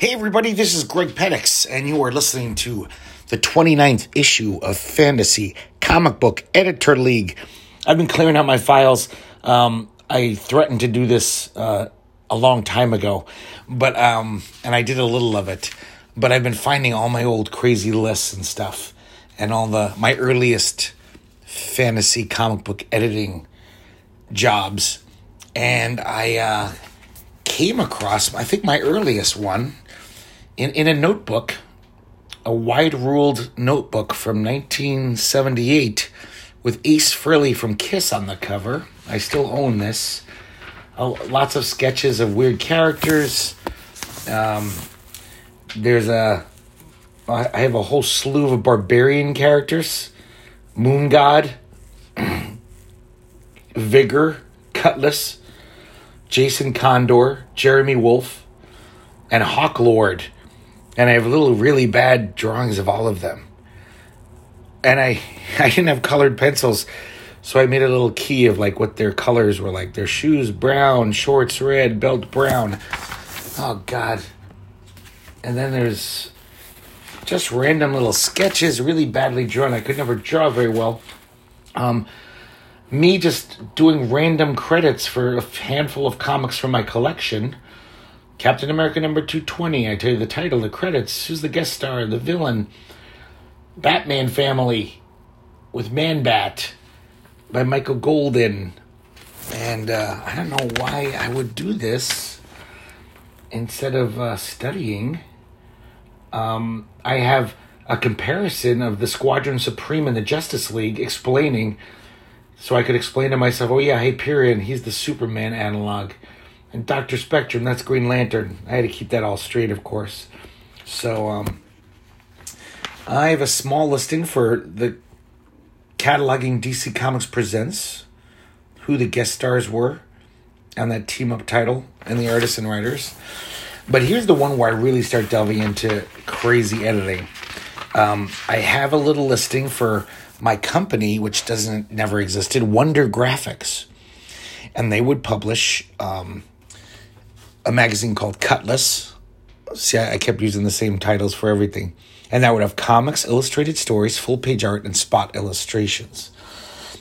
Hey, everybody, this is Greg Penix, and you are listening to the 29th issue of Fantasy Comic Book Editor League. I've been clearing out my files. Um, I threatened to do this uh, a long time ago, but um, and I did a little of it. But I've been finding all my old crazy lists and stuff, and all the my earliest fantasy comic book editing jobs, and I uh, came across I think my earliest one in, in a notebook, a wide ruled notebook from 1978 with Ace Frehley from Kiss on the cover. I still own this. Uh, lots of sketches of weird characters. Um, there's a. I have a whole slew of barbarian characters. Moon God, Vigor, Cutlass, Jason Condor, Jeremy Wolf, and Hawk Lord and I have little really bad drawings of all of them. And I I didn't have colored pencils, so I made a little key of like what their colors were like. Their shoes brown, shorts red, belt brown. Oh god. And then there's just random little sketches, really badly drawn. I could never draw very well. Um, me just doing random credits for a handful of comics from my collection Captain America number 220. I tell you the title, the credits, who's the guest star, the villain. Batman Family with Man Bat by Michael Golden. And uh, I don't know why I would do this instead of uh, studying. Um, I have a comparison of the Squadron Supreme and the Justice League explaining, so I could explain to myself, oh, yeah, Hyperion, he's the Superman analog and Doctor Spectrum. That's Green Lantern. I had to keep that all straight, of course. So um, I have a small listing for the cataloging DC Comics Presents, who the guest stars were on that team up title, and the artists and writers. But here's the one where I really start delving into crazy editing. Um, I have a little listing for my company, which doesn't never existed, Wonder Graphics, and they would publish um, a magazine called Cutlass. See, I kept using the same titles for everything. And that would have comics, illustrated stories, full page art, and spot illustrations.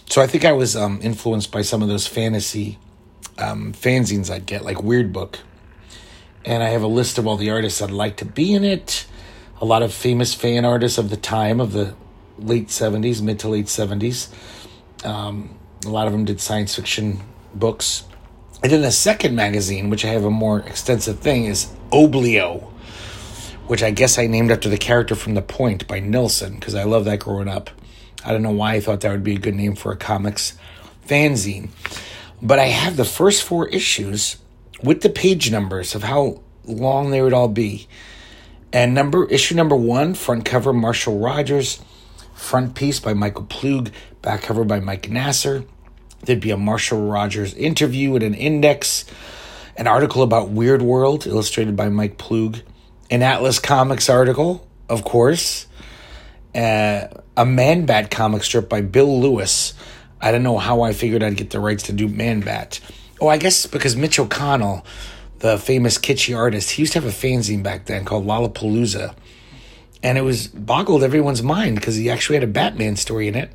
So I think I was um, influenced by some of those fantasy um, fanzines I'd get, like Weird Book. And I have a list of all the artists I'd like to be in it. A lot of famous fan artists of the time, of the late 70s, mid to late 70s. Um, a lot of them did science fiction books. And then the second magazine, which I have a more extensive thing, is Oblio, which I guess I named after the character from The Point by Nilsson, because I love that growing up. I don't know why I thought that would be a good name for a comics fanzine. But I have the first four issues with the page numbers of how long they would all be. And number issue number one, front cover Marshall Rogers, front piece by Michael Ploog, back cover by Mike Nasser. There'd be a Marshall Rogers interview and an index, an article about Weird World, illustrated by Mike Ploog, an Atlas Comics article, of course, uh, a Man Bat comic strip by Bill Lewis. I don't know how I figured I'd get the rights to do Man Bat. Oh, I guess because Mitch O'Connell, the famous kitschy artist, he used to have a fanzine back then called Lollapalooza. And it was boggled everyone's mind because he actually had a Batman story in it.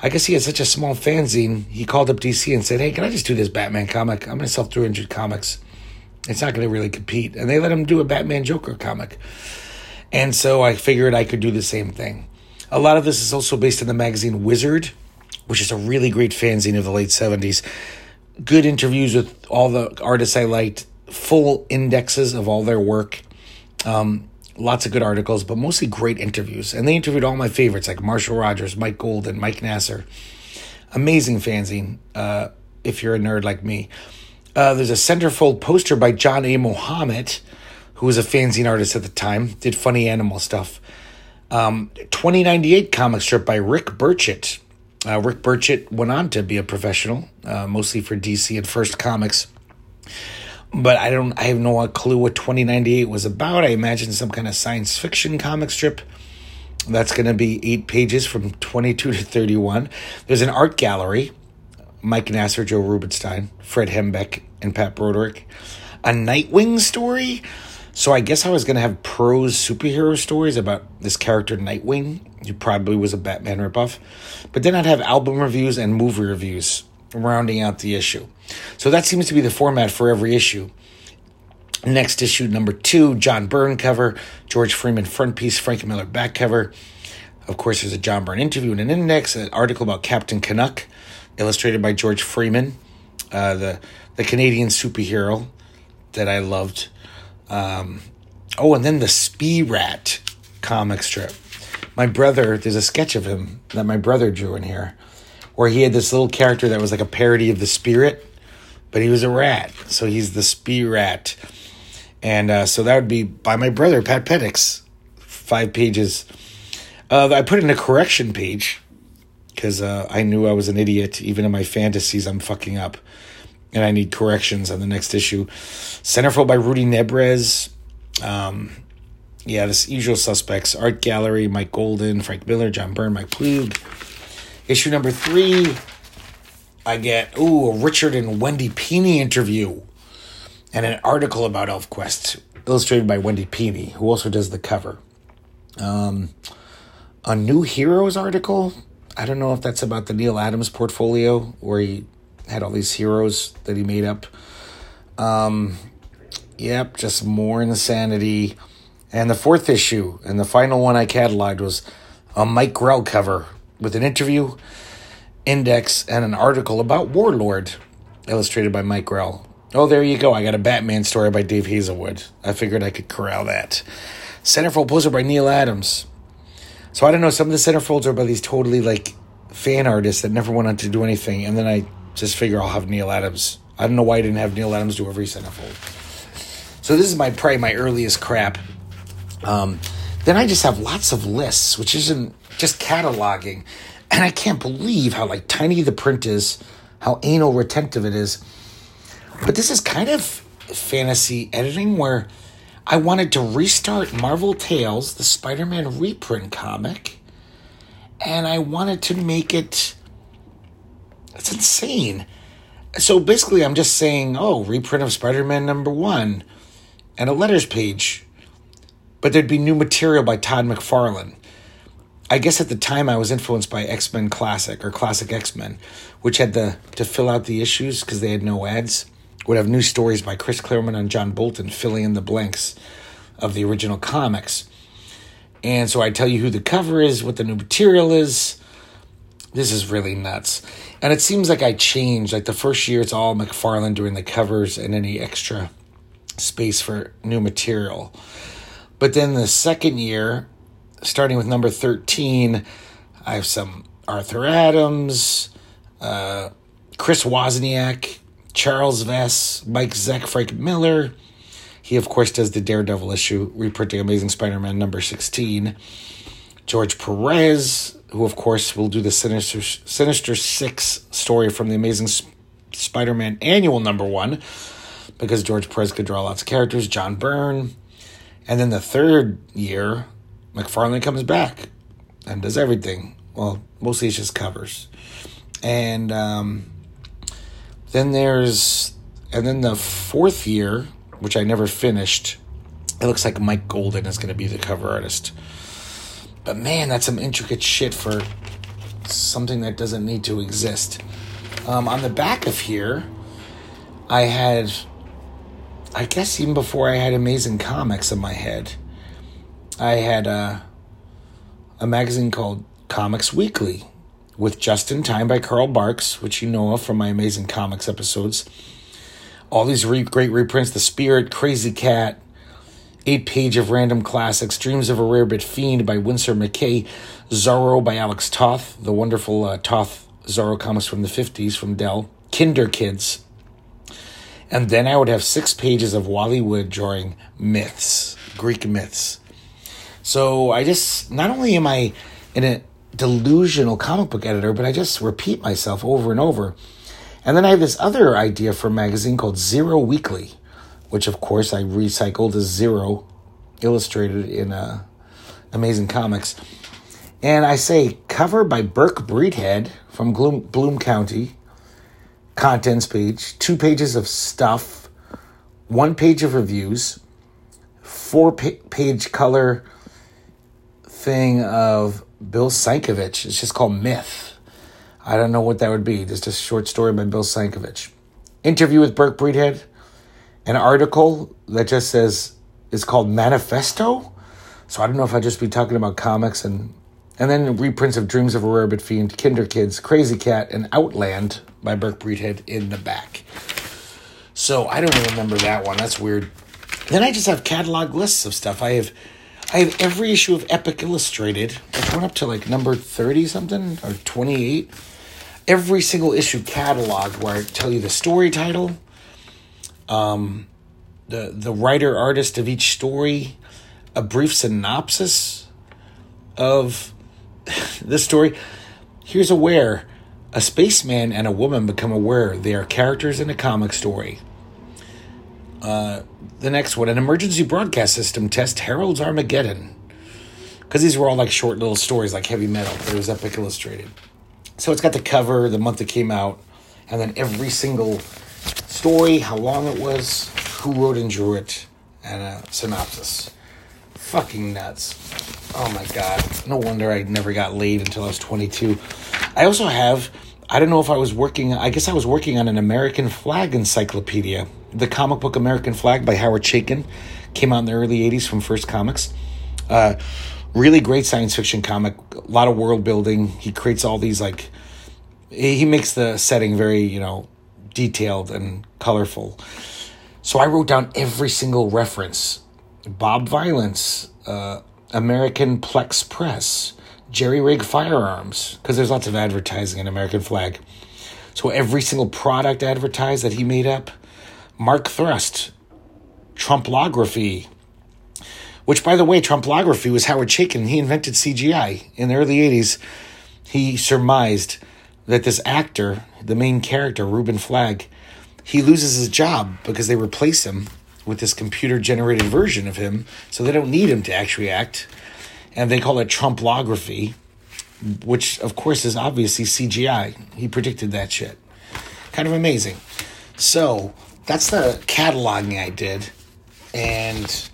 I guess he had such a small fanzine. He called up DC and said, "Hey, can I just do this Batman comic? I'm going to sell 300 comics. It's not going to really compete." And they let him do a Batman Joker comic. And so I figured I could do the same thing. A lot of this is also based on the magazine Wizard, which is a really great fanzine of the late 70s. Good interviews with all the artists I liked, full indexes of all their work. Um, lots of good articles, but mostly great interviews. And they interviewed all my favorites like Marshall Rogers, Mike Golden, Mike Nasser. Amazing fanzine, uh, if you're a nerd like me. Uh, there's a centerfold poster by John A. Mohammed, who was a fanzine artist at the time, did funny animal stuff. Um, 2098 comic strip by Rick Burchett. Uh, Rick Burchett went on to be a professional, uh, mostly for DC and First Comics but I don't I have no clue what 2098 was about. I imagine some kind of science fiction comic strip. That's going to be 8 pages from 22 to 31. There's an art gallery. Mike Nasser, Joe Rubinstein, Fred Hembeck, and Pat Broderick. A Nightwing story. So I guess I was going to have prose superhero stories about this character Nightwing, who probably was a Batman ripoff. But then I'd have album reviews and movie reviews rounding out the issue. So that seems to be the format for every issue. Next issue, number two, John Byrne cover, George Freeman front piece, Frank Miller back cover. Of course, there's a John Byrne interview and an index, an article about Captain Canuck, illustrated by George Freeman, uh, the the Canadian superhero that I loved. Um, oh, and then the Spee Rat comic strip. My brother, there's a sketch of him that my brother drew in here, where he had this little character that was like a parody of the Spirit, but he was a rat, so he's the Spee Rat. And uh, so that would be by my brother, Pat Pettix. Five pages. Uh, I put in a correction page because uh, I knew I was an idiot. Even in my fantasies, I'm fucking up. And I need corrections on the next issue. Centerfold by Rudy Nebres. Um, yeah, this usual suspects. Art Gallery, Mike Golden, Frank Miller, John Byrne, Mike Ploog. Issue number three, I get, ooh, a Richard and Wendy Pini interview and an article about ElfQuest, illustrated by Wendy Pini, who also does the cover. Um, a new heroes article. I don't know if that's about the Neal Adams portfolio where he had all these heroes that he made up. Um, yep, just more insanity. And the fourth issue and the final one I cataloged was a Mike Grell cover with an interview, index, and an article about Warlord, illustrated by Mike Grell. Oh, there you go. I got a Batman story by Dave Hazelwood. I figured I could corral that. Centerfold poster by Neal Adams. So I don't know. Some of the centerfolds are by these totally like fan artists that never went on to do anything, and then I just figure I'll have Neal Adams. I don't know why I didn't have Neal Adams do every centerfold. So this is my probably my earliest crap. Um, then I just have lots of lists, which isn't just cataloging, and I can't believe how like tiny the print is, how anal retentive it is but this is kind of fantasy editing where I wanted to restart Marvel Tales, the Spider Man reprint comic, and I wanted to make it. It's insane. So basically, I'm just saying, oh, reprint of Spider Man number one and a letters page. But there'd be new material by Todd McFarlane. I guess at the time I was influenced by X Men Classic or Classic X Men, which had the to fill out the issues because they had no ads would have new stories by Chris Claremont and John Bolton filling in the blanks of the original comics. And so I tell you who the cover is, what the new material is. This is really nuts. And it seems like I changed. Like the first year, it's all McFarlane doing the covers and any extra space for new material. But then the second year, starting with number 13, I have some Arthur Adams, uh, Chris Wozniak, Charles Vess, Mike Zeck, Frank Miller. He, of course, does the Daredevil issue, reprinting Amazing Spider Man number 16. George Perez, who, of course, will do the Sinister, Sinister Six story from the Amazing Spider Man annual number one, because George Perez could draw lots of characters. John Byrne. And then the third year, McFarlane comes back and does everything. Well, mostly it's just covers. And um, then there's, and then the fourth year, which I never finished, it looks like Mike Golden is going to be the cover artist. But man, that's some intricate shit for something that doesn't need to exist. Um, on the back of here, I had, I guess even before I had Amazing Comics in my head, I had a, a magazine called Comics Weekly with Just in Time by Carl Barks, which you know of from my amazing comics episodes. All these re- great reprints The Spirit, Krazy Kat, Eight Page of Random Classics, Dreams of a Rarebit Fiend by Winsor McCay, Zorro by Alex Toth, the wonderful uh, Toth Zorro comics from the 50s from Dell, Kinder Kids. And then I would have six pages of Wally Wood drawing myths, Greek myths. So I just, not only am I in a delusional comic book editor, but I just repeat myself over and over. And then I have this other idea for a magazine called Zero Weekly, which of course I recycled as Zero, illustrated in uh, Amazing Comics. And I say cover by Berke Breathed from Bloom, Bloom County, contents page, two pages of stuff, one page of reviews, four page color thing of Bill Sienkiewicz. It's just called Myth. I don't know what that would be. Just a short story by Bill Sienkiewicz. Interview with Berke Breathed. An article that just says is called Manifesto. So I don't know if I'd just be talking about comics and and then reprints of Dreams of a Rarebit Fiend, Kinder Kids, Krazy Kat, and Outland by Berke Breathed in the back. So I don't even remember that one. That's weird. Then I just have catalog lists of stuff. I have I have every issue of Epic Illustrated. It went up to like number 30 something or 28. Every single issue catalog where I tell you the story title, um, the the writer artist of each story, a brief synopsis of the story. Here's aware a spaceman and a woman become aware they are characters in a comic story. Uh, the next one, an emergency broadcast system test heralds Armageddon. Because these were all like short little stories, like heavy metal. It was Epic Illustrated. So it's got the cover, the month it came out, and then every single story, how long it was, who wrote and drew it, and a synopsis. Fucking nuts. Oh my god. No wonder I never got laid until I was 22. I also have, I don't know if I was working, I guess I was working on an American Flagg encyclopedia the comic book American Flagg by Howard Chaykin came out in the early 80s from First Comics. Uh, really great science fiction comic, a lot of world building. He creates all these, like, he makes the setting very, you know, detailed and colorful. So I wrote down every single reference Bob Violence, uh, American Plex Press, Jerry Rig Firearms, because there's lots of advertising in American Flagg. So every single product advertised that he made up, Mark Thrust, Trumpolography, which, by the way, Trumpolography was Howard Chaykin. He invented CGI in the early 80s. He surmised that this actor, the main character, Reuben Flagg, he loses his job because they replace him with this computer generated version of him, so they don't need him to actually act. And they call it Trumpolography, which, of course, is obviously CGI. He predicted that shit. Kind of amazing. So, that's the cataloging I did. And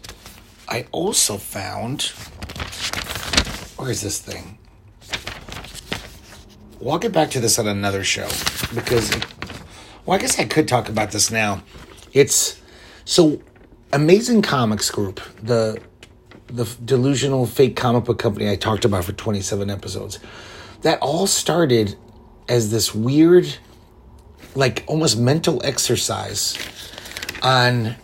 I also found where is this thing? Well, get back to this on another show because, well, I guess I could talk about this now. It's so Amazing Comics Group, the the delusional fake comic book company I talked about for 27 episodes. That all started as this weird like almost mental exercise on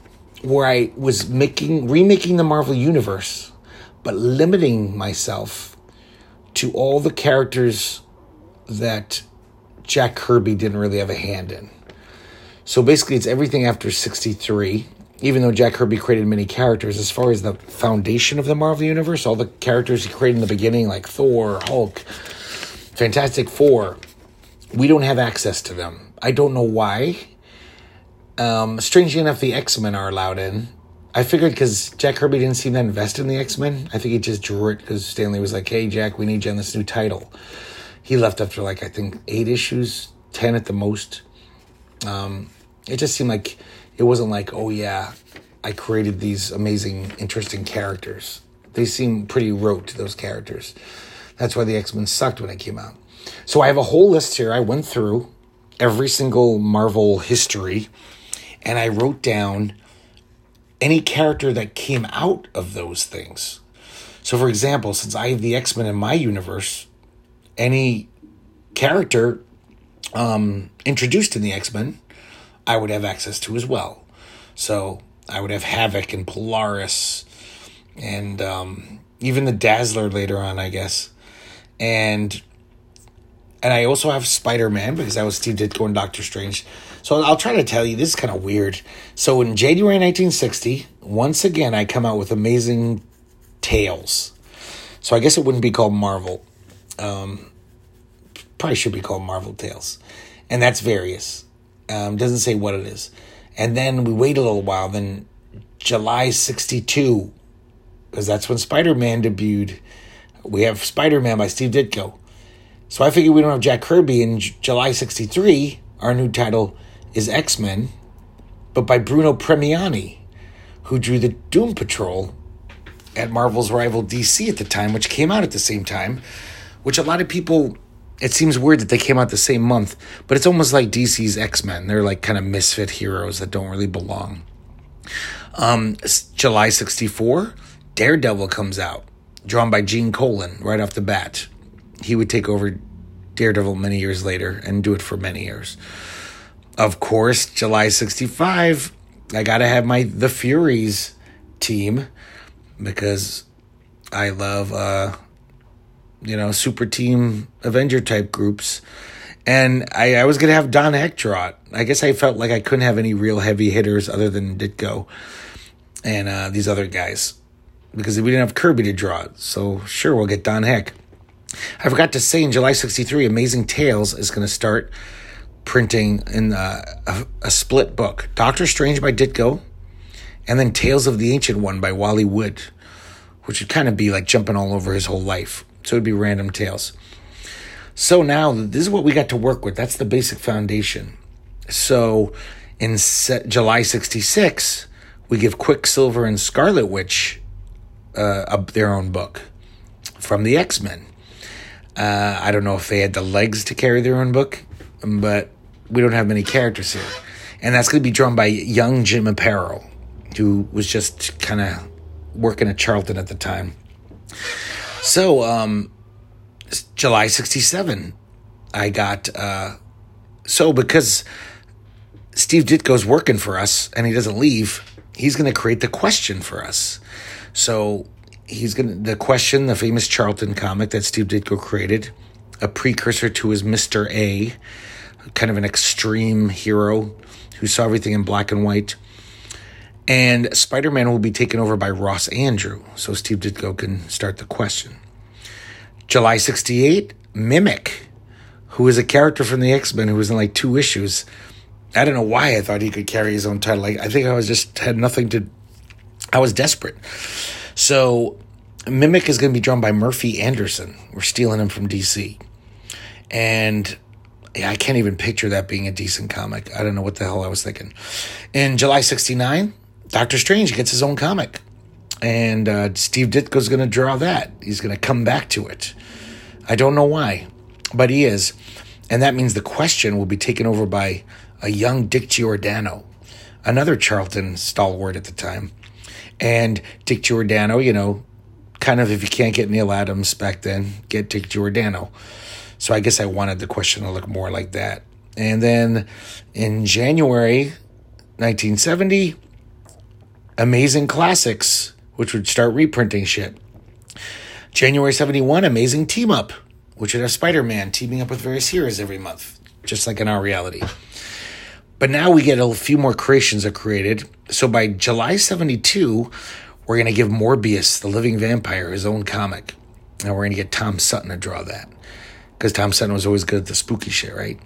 where I was making remaking the Marvel universe, but limiting myself to all the characters that Jack Kirby didn't really have a hand in. So basically, it's everything after 63. Even though Jack Kirby created many characters, as far as the foundation of the Marvel Universe, all the characters he created in the beginning, like Thor, Hulk, Fantastic Four, we don't have access to them. I don't know why. Um, strangely enough, the X Men are allowed in. I figured because Jack Kirby didn't seem to invest in the X Men, I think he just drew it because Stan Lee was like, "Hey, Jack, we need you on this new title." He left after like I think eight issues, ten at the most. Um, it just seemed like it wasn't like, "Oh yeah, I created these amazing, interesting characters." They seem pretty rote to those characters. That's why the X Men sucked when it came out. So I have a whole list here. I went through every single Marvel history and I wrote down any character that came out of those things. So, for example, since I have the X Men in my universe, any character um, introduced in the X Men, I would have access to as well. So, I would have Havoc and Polaris and um, even the Dazzler later on, I guess. And and I also have Spider Man because that was Steve Ditko and Doctor Strange. So I'll try to tell you this is kind of weird. So in January 1960, once again I come out with amazing tales. So I guess it wouldn't be called Marvel. Um, probably should be called Marvel Tales, and that's various. Um, doesn't say what it is. And then we wait a little while. Then July 62, because that's when Spider Man debuted. We have Spider Man by Steve Ditko. So I figure we don't have Jack Kirby in J- July 63. Our new title is X Men, but by Bruno Premiani, who drew the Doom Patrol at Marvel's rival DC at the time, which came out at the same time, which a lot of people it seems weird that they came out the same month, but it's almost like DC's X Men. They're like kind of misfit heroes that don't really belong. Um, July 64, Daredevil comes out, drawn by Gene Colan right off the bat. He would take over Daredevil many years later and do it for many years. Of course, July 65, I got to have my The Furies team because I love uh, you know, super team Avenger type groups. And I, I was to have Don it. I guess I felt like I couldn't have any real heavy hitters other than Ditko and uh, these other guys because we didn't have Kirby to draw it. So, sure, we'll get Don Heck. I forgot to say in July 63, Amazing Tales is going to start printing in uh, a, a, split book Doctor Strange by Ditko and then Tales of the Ancient One by Wally Wood, which would kind of be like jumping all over his whole life. So it'd be random tales. So now this is what we got to work with. That's the basic foundation. So in July 66, we give Quicksilver and Scarlet Witch uh, their own book from the X Men. Uh, I don't know if they had the legs to carry their own book, but we don't have many characters here. And that's going to be drawn by young Jim Aparo, who was just kind of working at Charlton at the time. So, um, July 67, I got, uh, so because Steve Ditko's working for us and he doesn't leave, he's going to create the question for us. So he's to, the question, the famous Charlton comic that Steve Ditko created, a precursor to his Mr. A, kind of an extreme hero who saw everything in black and white. And Spider Man will be taken over by Ross Andru, so Steve Ditko can start the question. July 68, Mimic, who is a character from the X Men who was in like two issues. I don't know why I thought he could carry his own title. Like, I think I was just had nothing to. I was desperate. So, Mimic is going to be drawn by Murphy Anderson. We're stealing him from DC. And yeah, I can't even picture that being a decent comic. I don't know what the hell I was thinking. In July 69, Doctor Strange gets his own comic. And uh, Steve Ditko's going to draw that. He's going to come back to it. I don't know why, but he is. And that means the question will be taken over by a young Dick Giordano, another Charlton stalwart at the time. And Dick Giordano, you know, kind of if you can't get Neal Adams back then, get Dick Giordano. So I guess I wanted the question to look more like that. And then in January 1970, Amazing Classics, which would start reprinting shit. January 71, Amazing Team Up, which would have Spider Man teaming up with various heroes every month, just like in our reality. But now we get a few more creations are created. So by July 72, we're going to give Morbius, the living vampire, his own comic. And we're going to get Tom Sutton to draw that. Because Tom Sutton was always good at the spooky shit, right?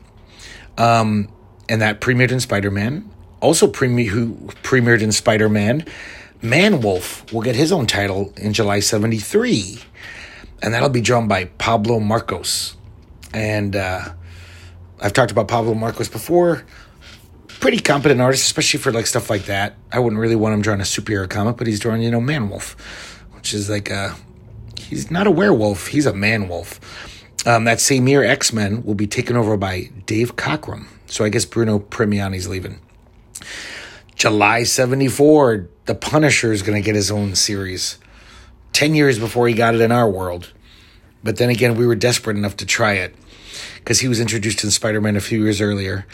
Um, and that premiered in Spider Man also premiere, who premiered in Spider Man, Man Wolf will get his own title in July 73. And that'll be drawn by Pablo Marcos. And uh, I've talked about Pablo Marcos before. Pretty competent artist, especially for like stuff like that. I wouldn't really want him drawing a superhero comic, but he's drawing, you know, Manwolf, which is like a. He's not a werewolf, he's a man wolf. Um, that same year, X Men will be taken over by Dave Cockrum. So I guess Bruno Premiani's leaving. July 74, The Punisher is going to get his own series. 10 years before he got it in our world. But then again, we were desperate enough to try it because he was introduced in Spider Man a few years earlier.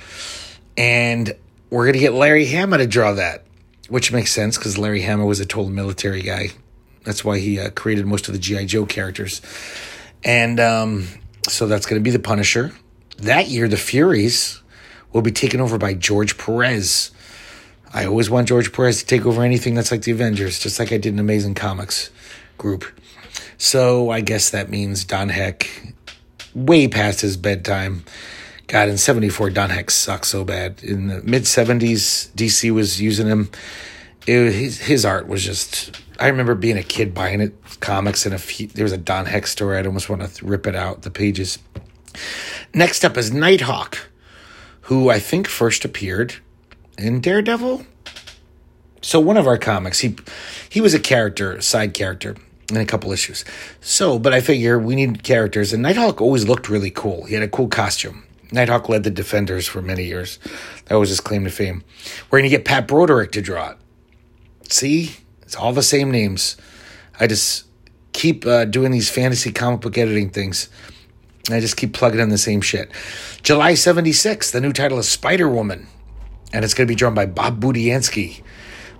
And we're going to get Larry Hama to draw that, which makes sense because Larry Hama was a total military guy. That's why he uh, created most of the G.I. Joe characters. And um, so that's going to be the Punisher. That year, the Furies will be taken over by George Perez. I always want George Perez to take over anything that's like the Avengers, just like I did in Amazing Comics group. So I guess that means Don Heck, way past his bedtime. God, in 74, Don Heck sucked so bad. In the mid 70s, DC was using him. It, his, his art was just. I remember being a kid buying it, comics, and a there was a Don Heck story. I'd almost want to rip it out, the pages. Next up is Nighthawk who I think first appeared in Daredevil So one of our comics, he he was a character, side character in a couple issues. So, but I figure we need characters, and Nighthawk always looked really cool. He had a cool costume. Nighthawk led the Defenders for many years. That was his claim to fame. We're going to get Pat Broderick to draw it. See, it's all the same names. I just keep uh, doing these fantasy comic book editing things. And I just keep plugging in the same shit. July 76, the new title is Spider Woman, and it's going to be drawn by Bob Budiansky.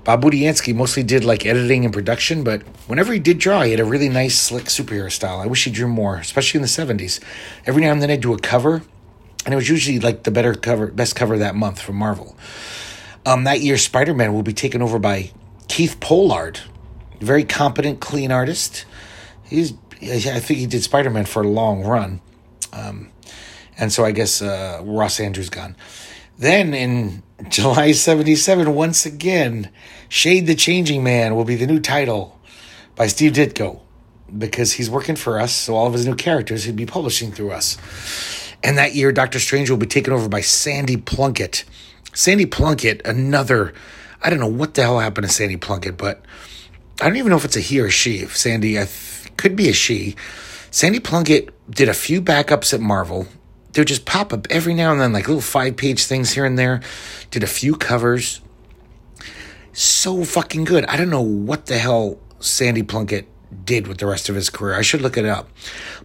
Bob Budiansky mostly did like editing and production, but whenever he did draw, he had a really nice, slick superhero style. I wish he drew more, especially in the 70s. Every now and then I'd do a cover, and it was usually like the better cover, best cover that month from Marvel. Um, that year, Spider Man will be taken over by Keith Pollard, very competent, clean artist. He's, I think he did Spider Man for a long run. Um, and so I guess uh, Ross Andru's gone. Then in July 77, once again, Shade the Changing Man will be the new title by Steve Ditko because he's working for us, so all of his new characters he'd be publishing through us. And that year, Doctor Strange will be taken over by Sandy Plunkett. Sandy Plunkett, another, I don't know what the hell happened to Sandy Plunkett, but I don't even know if it's a he or she. If Sandy, th- could be a she. Sandy Plunkett did a few backups at Marvel they would just pop up every now and then, like little five page things here and there. Did a few covers. So fucking good. I don't know what the hell Sandy Plunkett did with the rest of his career. I should look it up.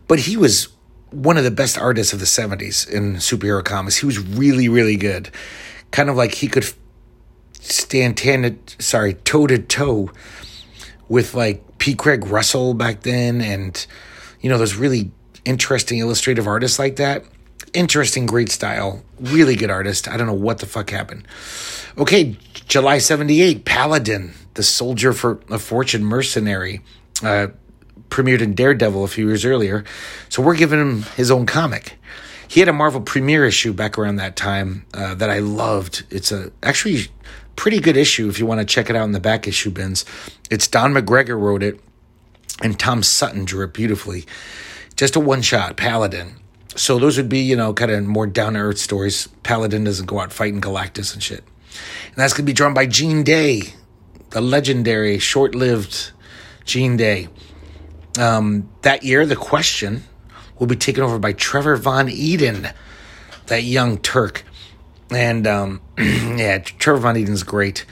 But he was one of the best artists of the 70s in superhero comics. He was really, really good. Kind of like he could stand ten, sorry, toe to toe with like P. Craig Russell back then and, you know, those really interesting illustrative artists like that interesting, great style, really good artist. I don't know what the fuck happened. Okay, July 78, Paladin, the soldier for a fortune mercenary, uh, premiered in Daredevil a few years earlier. So we're giving him his own comic. He had a Marvel premiere issue back around that time uh, that I loved. It's a actually pretty good issue if you want to check it out in the back issue bins. It's Don McGregor wrote it, and Tom Sutton drew it beautifully. Just a one shot, Paladin so those would be, you know, kind of more down to earth stories. Paladin doesn't go out fighting Galactus and shit. And that's to be drawn by Gene Day, the legendary, short lived Gene Day. Um, that year, The Question will be taken over by Trevor Von Eeden, that young Turk. And um, yeah, Trevor Von Eeden's great.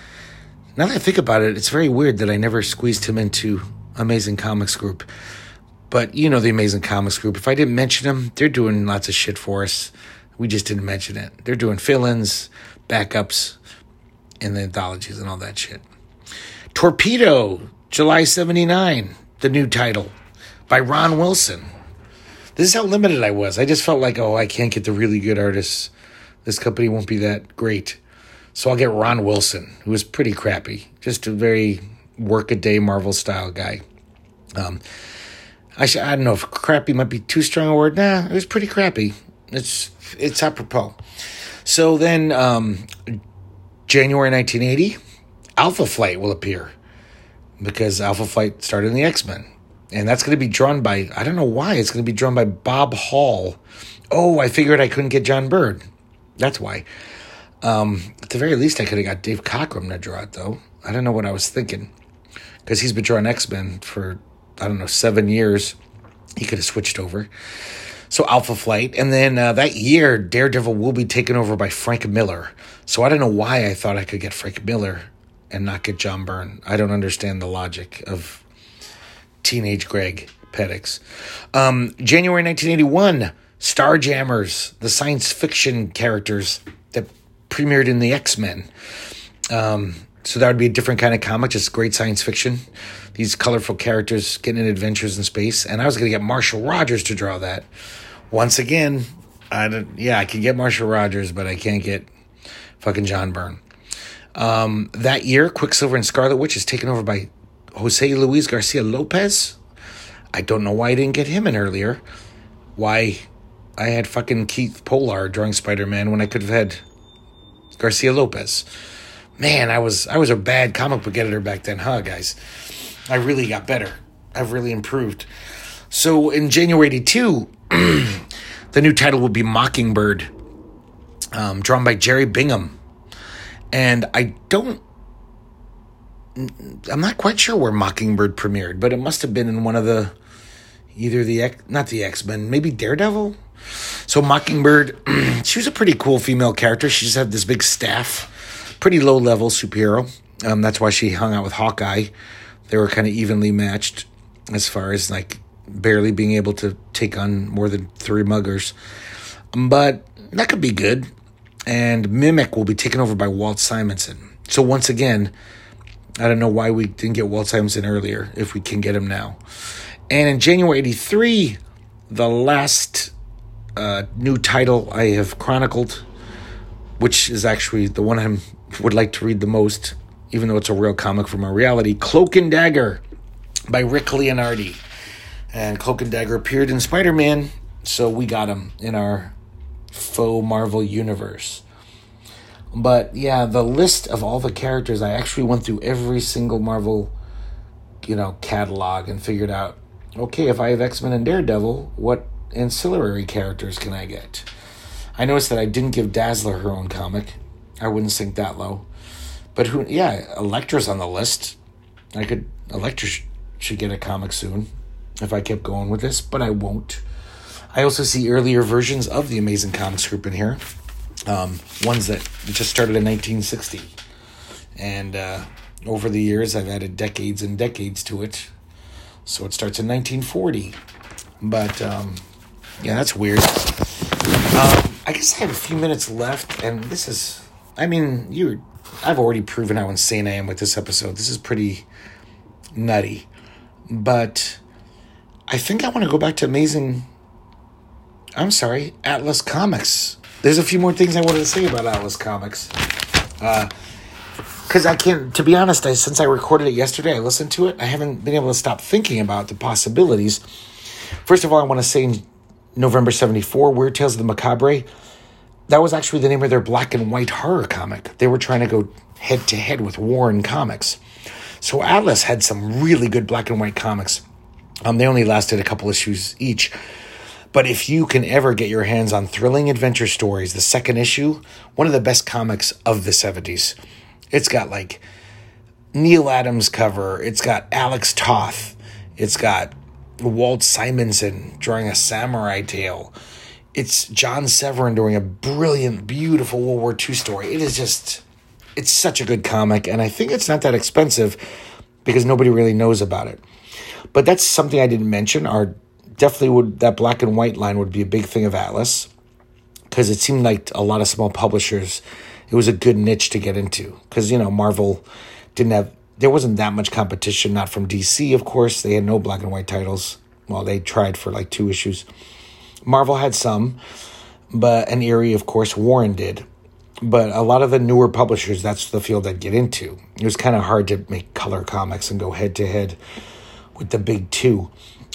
Now that I think about it, it's very weird that I never squeezed him into Amazing Comics Group. But you know the Amazing Comics Group. If I didn't mention them, they're doing lots of shit for us. We just didn't mention it. They're doing fill-ins, backups, and the anthologies and all that shit. Torpedo, July 79, the new title by Ron Wilson. This is how limited I was. I just felt like, oh, I can't get the really good artists. This company won't be that great. So I'll get Ron Wilson, who was pretty crappy. Just a very work-a-day Marvel style guy. Um, I sh- I don't know if crappy might be too strong a word. Nah, it was pretty crappy. It's it's apropos. So then, um, January 1980, Alpha Flight will appear because Alpha Flight started in the X Men, and that's going to be drawn by I don't know why it's going to be drawn by Bob Hall. Oh, I figured I couldn't get John Byrne. That's why. Um, at the very least, I could have got Dave Cockrum to draw it, though. I don't know what I was thinking because he's been drawing X Men for I don't know, seven years. He could have switched over. So Alpha Flight. And then uh, that year, Daredevil will be taken over by Frank Miller. So I don't know why I thought I could get Frank Miller and not get John Byrne. I don't understand the logic of teenage Greg Pettix. Um, January 1981, Starjammers, the science fiction characters that premiered in the X Men. Um, so that would be a different kind of comic, just great science fiction. These colorful characters getting in adventures in space. And I was going to get Marshall Rogers to draw that. Once again, I yeah, I can get Marshall Rogers, but I can't get fucking John Byrne. Um, that year, Quicksilver and Scarlet Witch is taken over by Jose Luis Garcia Lopez. I don't know why I didn't get him in earlier. Why I had fucking Keith Pollard drawing Spider Man when I could have had Garcia Lopez man, I was I was a bad comic book editor back then, huh, guys? I really got better. I've really improved. So in January 82, the new title will be Mockingbird, um, drawn by Jerry Bingham. And I don't I'm not quite sure where Mockingbird premiered, but it must have been in one of the either the X, not the X Men, maybe Daredevil. So Mockingbird, she was a pretty cool female character. She just had this big staff, pretty low level superhero. Um, that's why she hung out with Hawkeye. They were kind of evenly matched as far as like barely being able to take on more than three muggers. But that could be good. And Mimic will be taken over by Walt Simonson. So once again, I don't know why we didn't get Walt Simonson earlier, if we can get him now. And in January 83, the last uh, new title I have chronicled, which is actually the one I would like to read the most, even though it's a real comic from our reality Cloak and Dagger by Rick Leonardi. And Cloak and Dagger appeared in Spider Man, so we got him in our faux Marvel universe. But yeah, the list of all the characters, I actually went through every single Marvel, you know, catalog and figured out, okay, if I have X Men and Daredevil, what ancillary characters can I get? I noticed that I didn't give Dazzler her own comic. I wouldn't sink that low. But who, yeah, Elektra's on the list. I could, Elektra sh- should get a comic soon if I kept going with this, but I won't. I also see earlier versions of the Amazing Comics group in here, um, ones that just started in 1960. And uh, over the years, I've added decades and decades to it. So it starts in 1940. But um, yeah, that's weird. Um, I guess I have a few minutes left, and this is, I mean, you, I've already proven how insane I am with this episode. This is pretty nutty. But I think I want to go back to Amazing. I'm sorry, Atlas Comics. There's a few more things I wanted to say about Atlas Comics. Because uh, I can't, to be honest, I, since I recorded it yesterday, I listened to it, I haven't been able to stop thinking about the possibilities. First of all, I want to say in November 74, Weird Tales of the Macabre, that was actually the name of their black and white horror comic. They were trying to go head to head with Warren Comics. So Atlas had some really good black and white comics. Um, they only lasted a couple issues each. But if you can ever get your hands on Thrilling Adventure Stories, the second issue, one of the best comics of the 70s. It's got like Neal Adams cover, it's got Alex Toth, it's got Walt Simonson drawing a samurai tale. It's John Severin doing a brilliant, beautiful World War II story. It is just, it's such a good comic, and I think it's not that expensive because nobody really knows about it. But that's something I didn't mention. Our definitely would that black and white line would be a big thing of Atlas because it seemed like a lot of small publishers. It was a good niche to get into because you know Marvel didn't have there wasn't that much competition. Not from DC, of course. They had no black and white titles. Well, they tried for like two issues. Marvel had some, but an Eerie, of course, Warren did. But a lot of the newer publishers, that's the field I'd get into. It was kind of hard to make color comics and go head to head with the big two.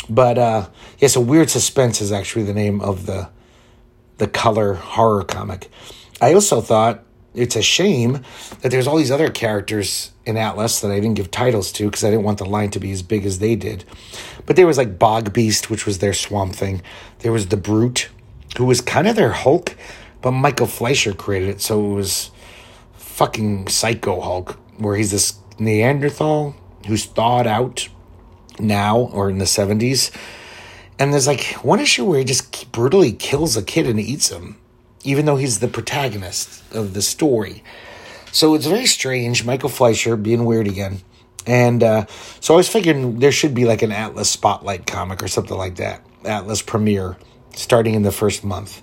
But uh, yeah, so Weird Suspense is actually the name of the the color horror comic. I also thought it's a shame that there's all these other characters in Atlas that I didn't give titles to because I didn't want the line to be as big as they did. But there was like Bog Beast, which was their Swamp Thing. There was the Brute, who was kind of their Hulk, but Michael Fleischer created it, so it was fucking Psycho Hulk, where he's this Neanderthal who's thawed out now or in the 70s. And there's like one issue where he just brutally kills a kid and eats him, even though he's the protagonist of the story. So it's very strange. Michael Fleischer being weird again. And uh, so I was figuring there should be like an Atlas Spotlight comic or something like that. Atlas premiere starting in the first month.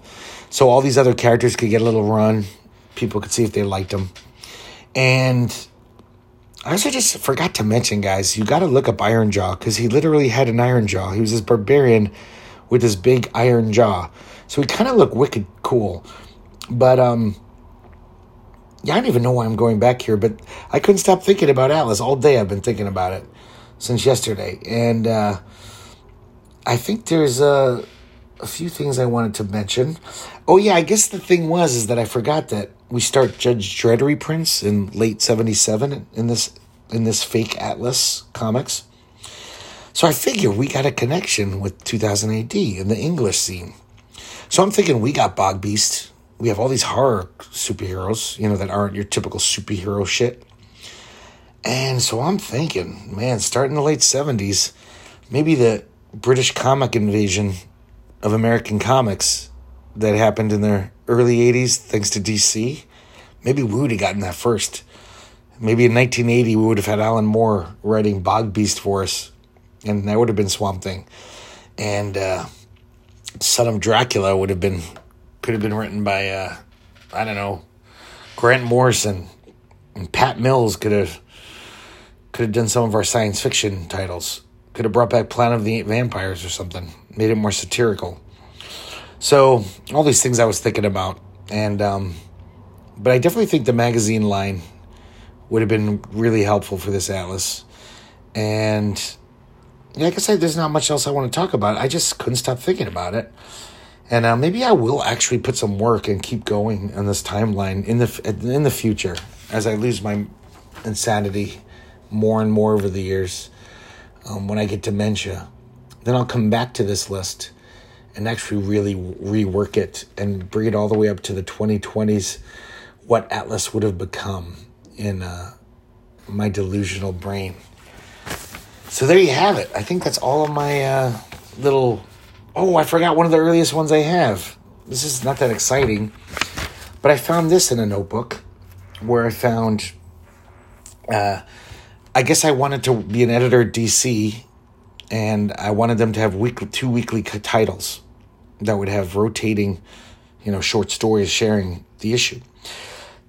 So all these other characters could get a little run. People could see if they liked them. And I also just forgot to mention, guys, you got to look up Iron Jaw because he literally had an iron jaw. He was this barbarian with this big iron jaw. So he kind of looked wicked cool. But, um, yeah, I don't even know why I'm going back here, but I couldn't stop thinking about Atlas all day. I've been thinking about it since yesterday. And, uh, I think there's a, a few things I wanted to mention. Oh, yeah, I guess the thing was is that I forgot that we start Judge Dredd reprints in late '77 in this in this fake Atlas comics. So I figure we got a connection with 2000 AD in the English scene. So I'm thinking we got Bog Beast. We have all these horror superheroes, you know, that aren't your typical superhero shit. And so I'm thinking, man, starting in the late 70s, maybe the British comic invasion of American comics that happened in the early 80s thanks to DC, maybe we would have gotten that first. Maybe in 1980, we would have had Alan Moore writing Bog Beast for us, and that would have been Swamp Thing. And uh, Son of Dracula would have been, could have been written by, uh, I don't know, Grant Morrison. And Pat Mills could have could have done some of our science fiction titles. Could have brought back Planet of the Vampires or something. Made it more satirical. So all these things I was thinking about, and um, but I definitely think the magazine line would have been really helpful for this atlas. And yeah, I said, there's not much else I want to talk about. I just couldn't stop thinking about it. And uh, maybe I will actually put some work and keep going on this timeline in the in the future as I lose my insanity more and more over the years. Um, when I get dementia, then I'll come back to this list and actually really rework it and bring it all the way up to the 2020s. What Atlas would have become in uh, my delusional brain. So there you have it. I think that's all of my uh, little. Oh, I forgot one of the earliest ones I have. This is not that exciting, but I found this in a notebook where I found. Uh, I guess I wanted to be an editor at DC, and I wanted them to have weekly, two weekly titles that would have rotating, you know, short stories sharing the issue.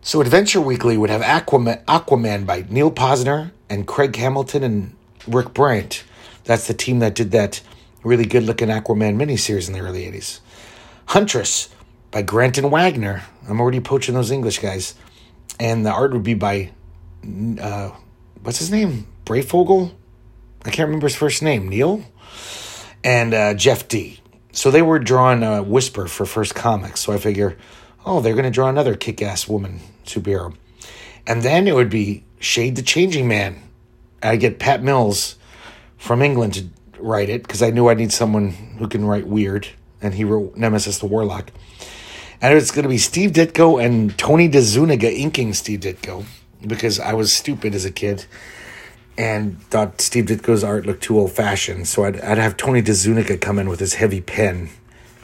So Adventure Weekly would have Aquaman, Aquaman by Neal Pozner and Craig Hamilton and Rick Bryant. That's the team that did that really good looking Aquaman miniseries in the early 80s. Huntress by Grant and Wagner. I'm already poaching those English guys. And the art would be by, uh, what's his name? Breyfogle? I can't remember his first name. Neil? And uh, Jeff Dee. So they were drawing a Whisper for First Comics. So I figure, oh, they're going to draw another kick ass woman superhero. And then it would be Shade the Changing Man. I get Pat Mills from England to write it because I knew I need someone who can write weird. And he wrote Nemesis the Warlock. And it's going to be Steve Ditko and Tony DeZuniga inking Steve Ditko because I was stupid as a kid and thought Steve Ditko's art looked too old fashioned. So I'd, I'd have Tony DeZuniga come in with his heavy pen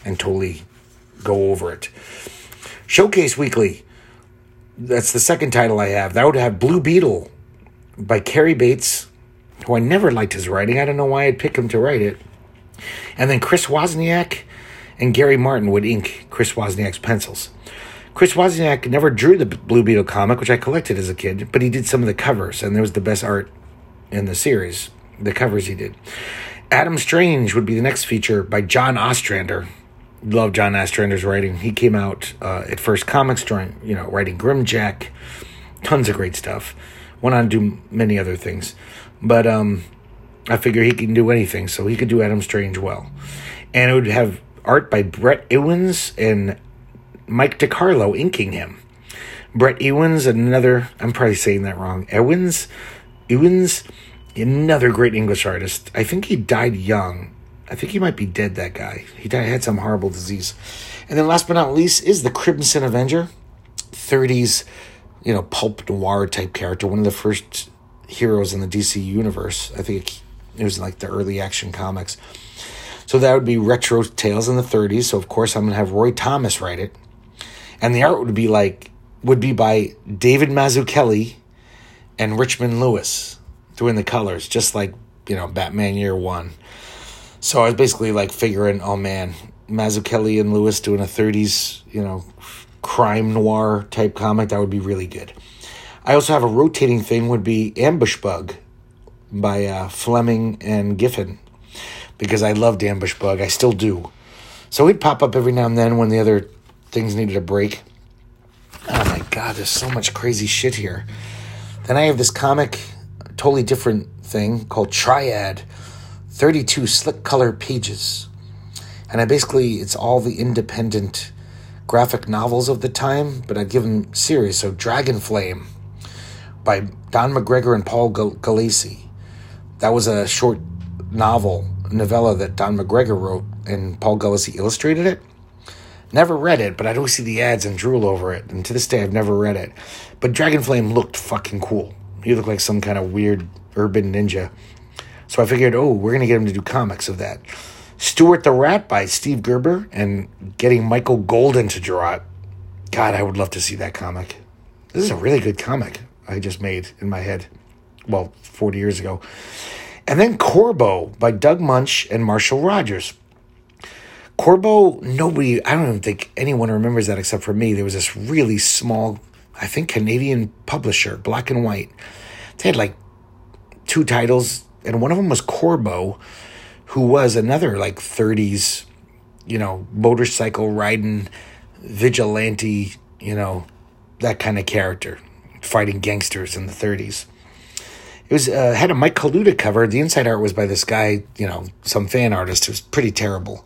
and totally go over it. Showcase Weekly. That's the second title I have. That would have Blue Beetle by Cary Bates, who I never liked his writing. I don't know why I'd pick him to write it. And then Chris Wozniak and Gary Martin would ink Chris Wozniak's pencils. Chris Wozniak never drew the Blue Beetle comic, which I collected as a kid, but he did some of the covers, and there was the best art in the series, the covers he did. Adam Strange would be the next feature by John Ostrander. Love John Ostrander's writing. He came out uh, at First Comics, drawing, you know, writing Grimjack, tons of great stuff. Went on to do many other things, but um, I figure he can do anything, so he could do Adam Strange well. And it would have art by Brett Ewins and Mike DeCarlo inking him. Brett Ewins, another, I'm probably saying that wrong. Ewins? Ewins? Another great English artist. I think he died young. I think he might be dead, that guy. He died, had some horrible disease. And then last but not least is the Crimson Avenger. 30s, you know, pulp noir type character. One of the first heroes in the DC universe. I think it was like the early action comics. So that would be retro tales in the 30s. So of course I'm gonna have Roy Thomas write it and the art would be like would be by David Mazzucchelli and Richmond Lewis doing the colors, just like you know Batman Year One. So I was basically like figuring, oh man, Mazzucchelli and Lewis doing a '30s, you know, crime noir type comic that would be really good. I also have a rotating thing would be Ambush Bug by uh, Fleming and Giffen because I loved Ambush Bug. I still do. So he'd pop up every now and then when the other things needed a break. Oh my god, there's so much crazy shit here. Then I have this comic, totally different thing called Triad, 32 slick color pages. And I basically, it's all the independent graphic novels of the time, but I'd give them series. So Dragon Flame by Don McGregor and Paul Gulacy. That was a short novel, novella that Don McGregor wrote, and Paul Gulacy illustrated it. Never read it, but I'd always see the ads and drool over it. And to this day, I've never read it. But Dragon Flame looked fucking cool. He looked like some kind of weird urban ninja. So I figured, oh, we're gonna get him to do comics of that. Stewart the Rat by Steve Gerber and getting Michael Golden to draw it. God, I would love to see that comic. This is a really good comic I just made in my head. Well, 40 years ago. And then Corbo by Doug Moench and Marshall Rogers. Corbo, nobody, I don't even think anyone remembers that except for me. There was this really small, I think, Canadian publisher, black and white. They had like two titles, and one of them was Corbo, who was another like 30s, you know, motorcycle riding vigilante, you know, that kind of character, fighting gangsters in the 30s. It was uh, had a Mike Kaluta cover. The inside art was by this guy, you know, some fan artist. It was pretty terrible,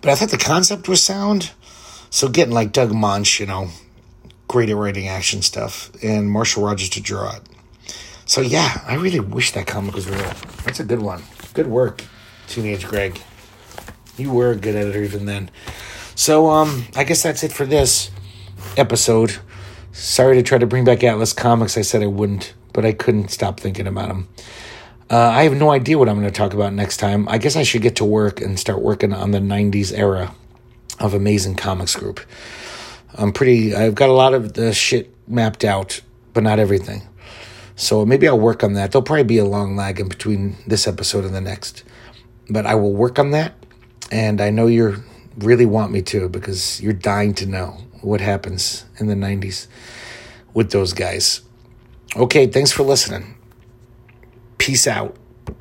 but I thought the concept was sound. So getting like Doug Munch, you know, great at writing action stuff, and Marshall Rogers to draw it. So yeah, I really wish that comic was real. That's a good one. Good work, teenage Greg. You were a good editor even then. So um, I guess that's it for this episode. Sorry to try to bring back Atlas Comics. I said I wouldn't, but I couldn't stop thinking about them. Uh, I have no idea what I'm going to talk about next time. I guess I should get to work and start working on the 90s era of Amazing Comics Group. I'm pretty, I've got a lot of the shit mapped out, but not everything. So maybe I'll work on that. There'll probably be a long lag in between this episode and the next. But I will work on that. And I know you really want me to because you're dying to know what happens in the 90s with those guys. Okay, thanks for listening. Peace out.